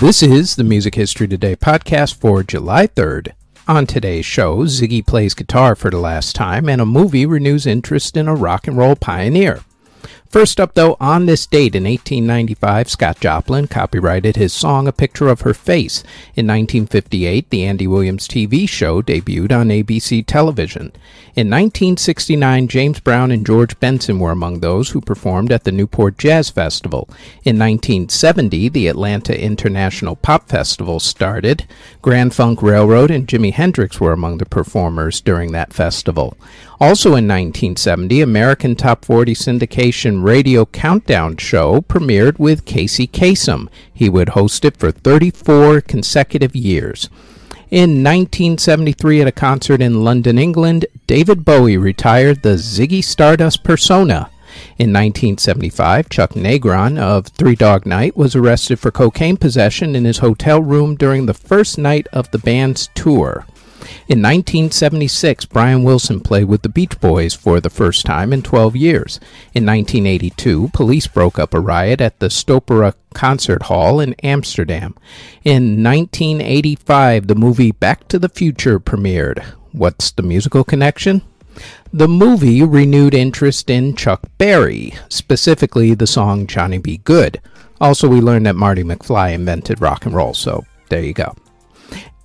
This is the Music History Today podcast for July 3rd. On today's show, Ziggy plays guitar for the last time, and a movie renews interest in a rock and roll pioneer. First up, though, on this date in 1895, Scott Joplin copyrighted his song A Picture of Her Face. In 1958, the Andy Williams TV show debuted on ABC television. In 1969, James Brown and George Benson were among those who performed at the Newport Jazz Festival. In 1970, the Atlanta International Pop Festival started. Grand Funk Railroad and Jimi Hendrix were among the performers during that festival. Also in 1970, American Top 40 syndication radio countdown show premiered with Casey Kasem. He would host it for 34 consecutive years. In 1973, at a concert in London, England, David Bowie retired the Ziggy Stardust persona. In 1975, Chuck Negron of Three Dog Night was arrested for cocaine possession in his hotel room during the first night of the band's tour. In 1976, Brian Wilson played with the Beach Boys for the first time in 12 years. In 1982, police broke up a riot at the Stopera Concert Hall in Amsterdam. In 1985, the movie Back to the Future premiered. What's the musical connection? The movie renewed interest in Chuck Berry, specifically the song Johnny B. Goode. Also, we learned that Marty McFly invented rock and roll, so there you go.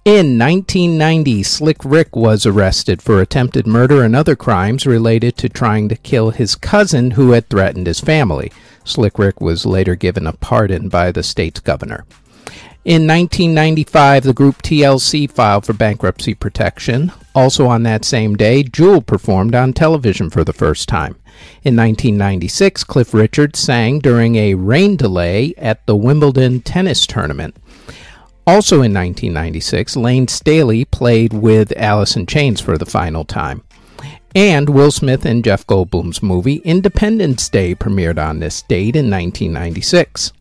In 1990, Slick Rick was arrested for attempted murder and other crimes related to trying to kill his cousin who had threatened his family. Slick Rick was later given a pardon by the state's governor. In 1995, the group TLC filed for bankruptcy protection. Also on that same day, Jewel performed on television for the first time. In 1996, Cliff Richard sang during a rain delay at the Wimbledon tennis tournament. Also in 1996, Layne Staley played with Alice in Chains for the final time. And Will Smith and Jeff Goldblum's movie Independence Day premiered on this date in 1996.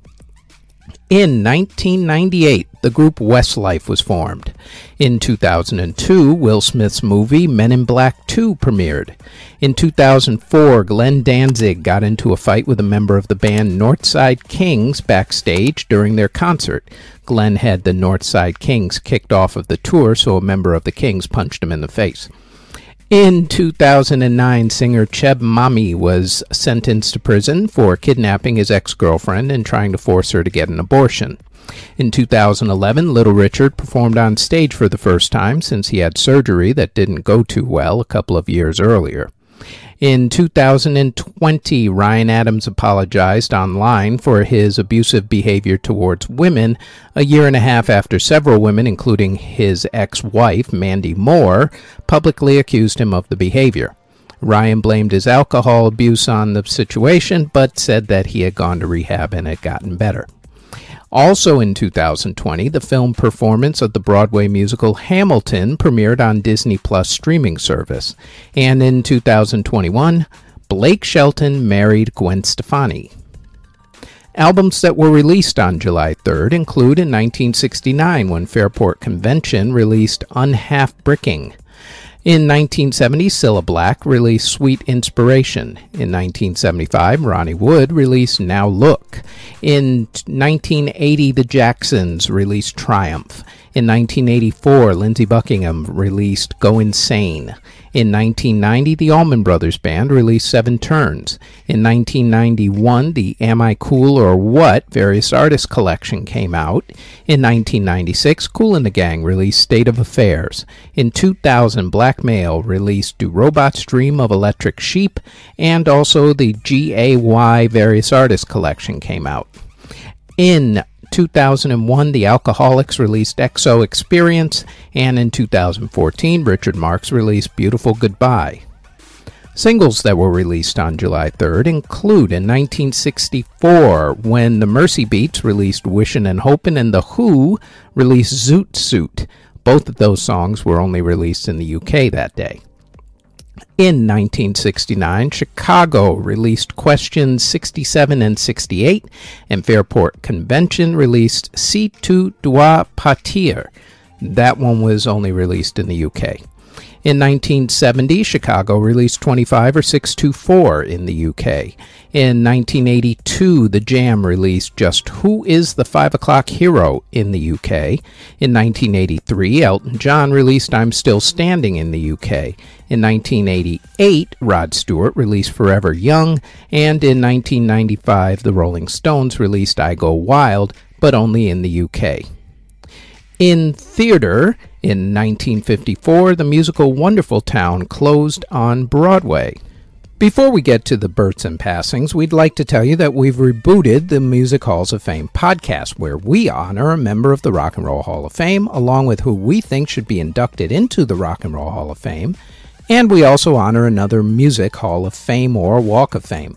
In 1998, the group Westlife was formed. In 2002, Will Smith's movie Men in Black 2 premiered. In 2004, Glenn Danzig got into a fight with a member of the band Northside Kings backstage during their concert. Glenn had the Northside Kings kicked off of the tour, so a member of the Kings punched him in the face. In 2009, singer Cheb Mami was sentenced to prison for kidnapping his ex girlfriend and trying to force her to get an abortion. In 2011, Little Richard performed on stage for the first time since he had surgery that didn't go too well a couple of years earlier. In 2020, Ryan Adams apologized online for his abusive behavior towards women a year and a half after several women, including his ex wife, Mandy Moore, publicly accused him of the behavior. Ryan blamed his alcohol abuse on the situation, but said that he had gone to rehab and had gotten better. Also in 2020, the film performance of the Broadway musical Hamilton premiered on Disney Plus streaming service. And in 2021, Blake Shelton married Gwen Stefani. Albums that were released on July 3rd include in 1969 when Fairport Convention released Unhalf Bricking. In 1970, Cilla Black released Sweet Inspiration. In 1975, Ronnie Wood released Now Look. In 1980, The Jacksons released Triumph. In 1984, Lindsey Buckingham released Go Insane. In 1990, the Allman Brothers Band released Seven Turns. In 1991, the Am I Cool or What various artists collection came out. In 1996, Kool and the Gang released State of Affairs. In 2000, Blackmail released Do Robots Dream of Electric Sheep, and also the GAY various artists collection came out. In 2001, the Alkaholiks released X.O. Experience, and in 2014, Richard Marx released Beautiful Goodbye. Singles that were released on July 3rd include in 1964 when the Merseybeats released Wishin' and Hopin' and The Who released Zoot Suit. Both of those songs were only released in the UK that day. In 1969, Chicago released Questions 67 and 68, and Fairport Convention released Si tu dois partir. That one was only released in the UK. In 1970, Chicago released 25 or 6 to 4 in the UK. In 1982, The Jam released Just Who is the 5 O'Clock Hero in the UK. In 1983, Elton John released I'm Still Standing in the UK. In 1988, Rod Stewart released Forever Young. And in 1995, the Rolling Stones released I Go Wild, but only in the UK. In theater, in 1954, the musical Wonderful Town closed on Broadway. Before we get to the births and passings, we'd like to tell you that we've rebooted the Music Halls of Fame podcast, where we honor a member of the Rock and Roll Hall of Fame, along with who we think should be inducted into the Rock and Roll Hall of Fame, and we also honor another Music Hall of Fame or Walk of Fame.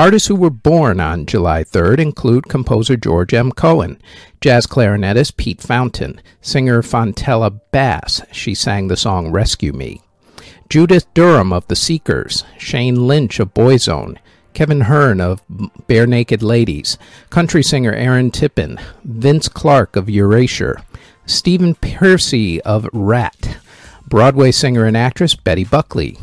Artists who were born on July 3rd include composer George M. Cohan, jazz clarinetist Pete Fountain, singer Fontella Bass, she sang the song Rescue Me, Judith Durham of The Seekers, Shane Lynch of Boyzone, Kevin Hearn of Barenaked Ladies, country singer Aaron Tippin, Vince Clarke of Erasure, Stephen Percy of Ratt, Broadway singer and actress Betty Buckley,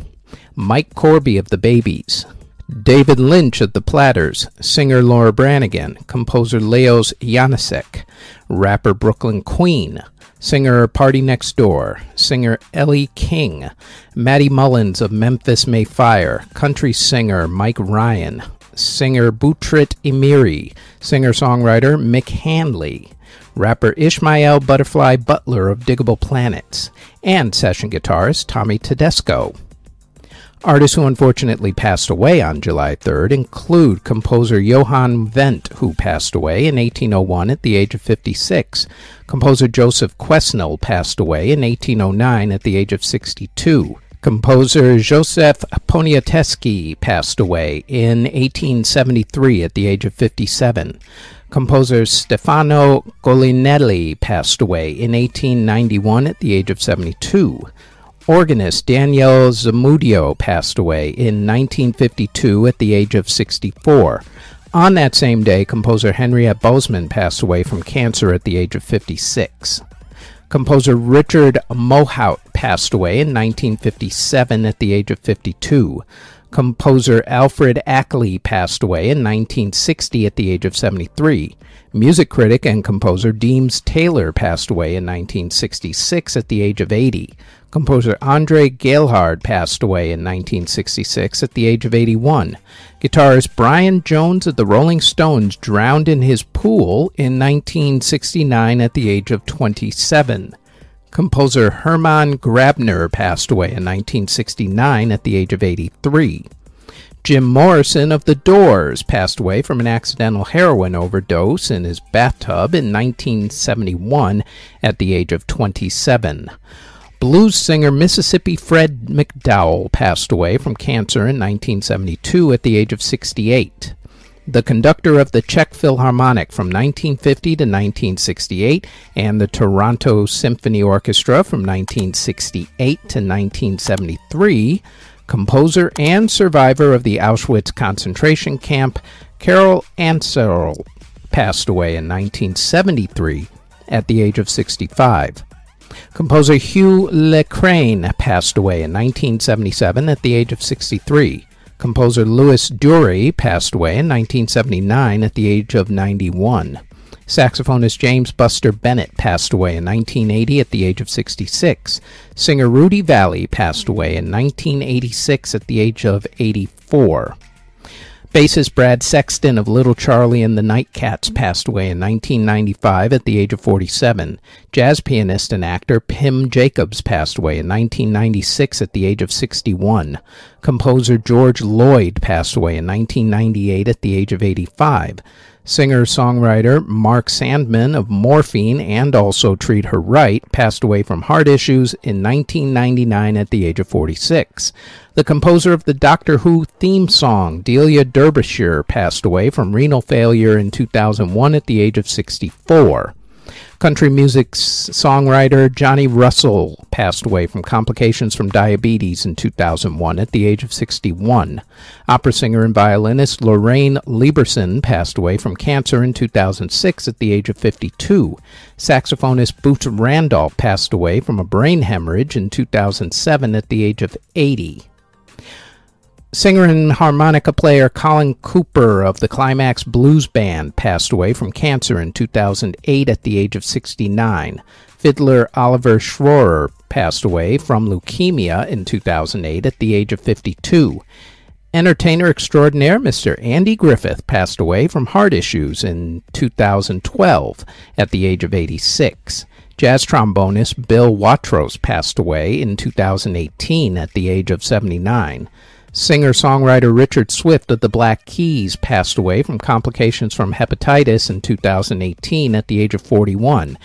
Mike Corby of The Babys, David Lynch of The Platters, singer Laura Branigan, composer Leos Janáček, rapper Brooklyn Queen, singer Party Next Door, singer Ellie King, Matty Mullins of Memphis May Fire, country singer Mike Ryan, singer Butrint Imeri, singer-songwriter Mick Handley, rapper Ishmael Butterfly Butler of Digable Planets, and session guitarist Tommy Tedesco. Artists who unfortunately passed away on July 3rd include composer Johann Wendt, who passed away in 1801 at the age of 56. Composer Joseph Quesnel passed away in 1809 at the age of 62. Composer Joseph Poniatowski passed away in 1873 at the age of 57. Composer Stefano Golinelli passed away in 1891 at the age of 72. Organist Daniel Zamudio passed away in 1952 at the age of 64. On that same day, composer Henriette Bosman passed away from cancer at the age of 56. Composer Richard Mohaupt passed away in 1957 at the age of 52. Composer Alfred Ackley passed away in 1960 at the age of 73. Music critic and composer Deems Taylor passed away in 1966 at the age of 80. Composer Andre Gailhard passed away in 1966 at the age of 81. Guitarist Brian Jones of the Rolling Stones drowned in his pool in 1969 at the age of 27. Composer Hermann Grabner passed away in 1969 at the age of 83. Jim Morrison of The Doors passed away from an accidental heroin overdose in his bathtub in 1971 at the age of 27. Blues singer Mississippi Fred McDowell passed away from cancer in 1972 at the age of 68. The conductor of the Czech Philharmonic from 1950 to 1968 and the Toronto Symphony Orchestra from 1968 to 1973, composer and survivor of the Auschwitz concentration camp, Karel Ančerl, passed away in 1973 at the age of 65. Composer Hugh Le Caine passed away in 1977 at the age of 63. Composer Louis Durey passed away in 1979 at the age of 91. Saxophonist James Buster Bennett passed away in 1980 at the age of 66. Singer Rudy Vallée passed away in 1986 at the age of 84. Bassist Brad Sexton of Little Charlie and the Nightcats passed away in 1995 at the age of 47. Jazz pianist and actor Pim Jacobs passed away in 1996 at the age of 61. Composer George Lloyd passed away in 1998 at the age of 85. Singer songwriter Mark Sandman of Morphine and also Treat Her Right passed away from heart issues in 1999 at the age of 46. The composer of the Doctor Who theme song, Delia Derbyshire, passed away from renal failure in 2001 at the age of 64. Country music songwriter Johnny Russell passed away from complications from diabetes in 2001 at the age of 61. Opera singer and violinist Lorraine Lieberson passed away from cancer in 2006 at the age of 52. Saxophonist Boots Randolph passed away from a brain hemorrhage in 2007 at the age of 80. Singer and harmonica player Colin Cooper of the Climax Blues Band passed away from cancer in 2008 at the age of 69. Fiddler Oliver Schroer passed away from leukemia in 2008 at the age of 52. Entertainer extraordinaire Mr. Andy Griffith passed away from heart issues in 2012 at the age of 86. Jazz trombonist Bill Watrous passed away in 2018 at the age of 79. Singer songwriter Richard Swift of the Black Keys passed away from complications from hepatitis in 2018 at the age of 41.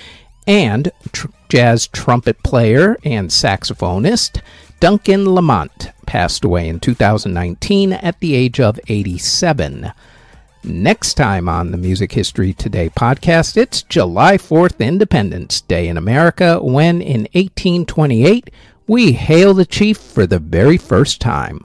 And tr- jazz trumpet player and saxophonist Duncan Lamont passed away in 2019 at the age of 87. Next time on the Music History Today podcast, it's July 4th, Independence Day in America, when in 1828 we hail the chief for the very first time.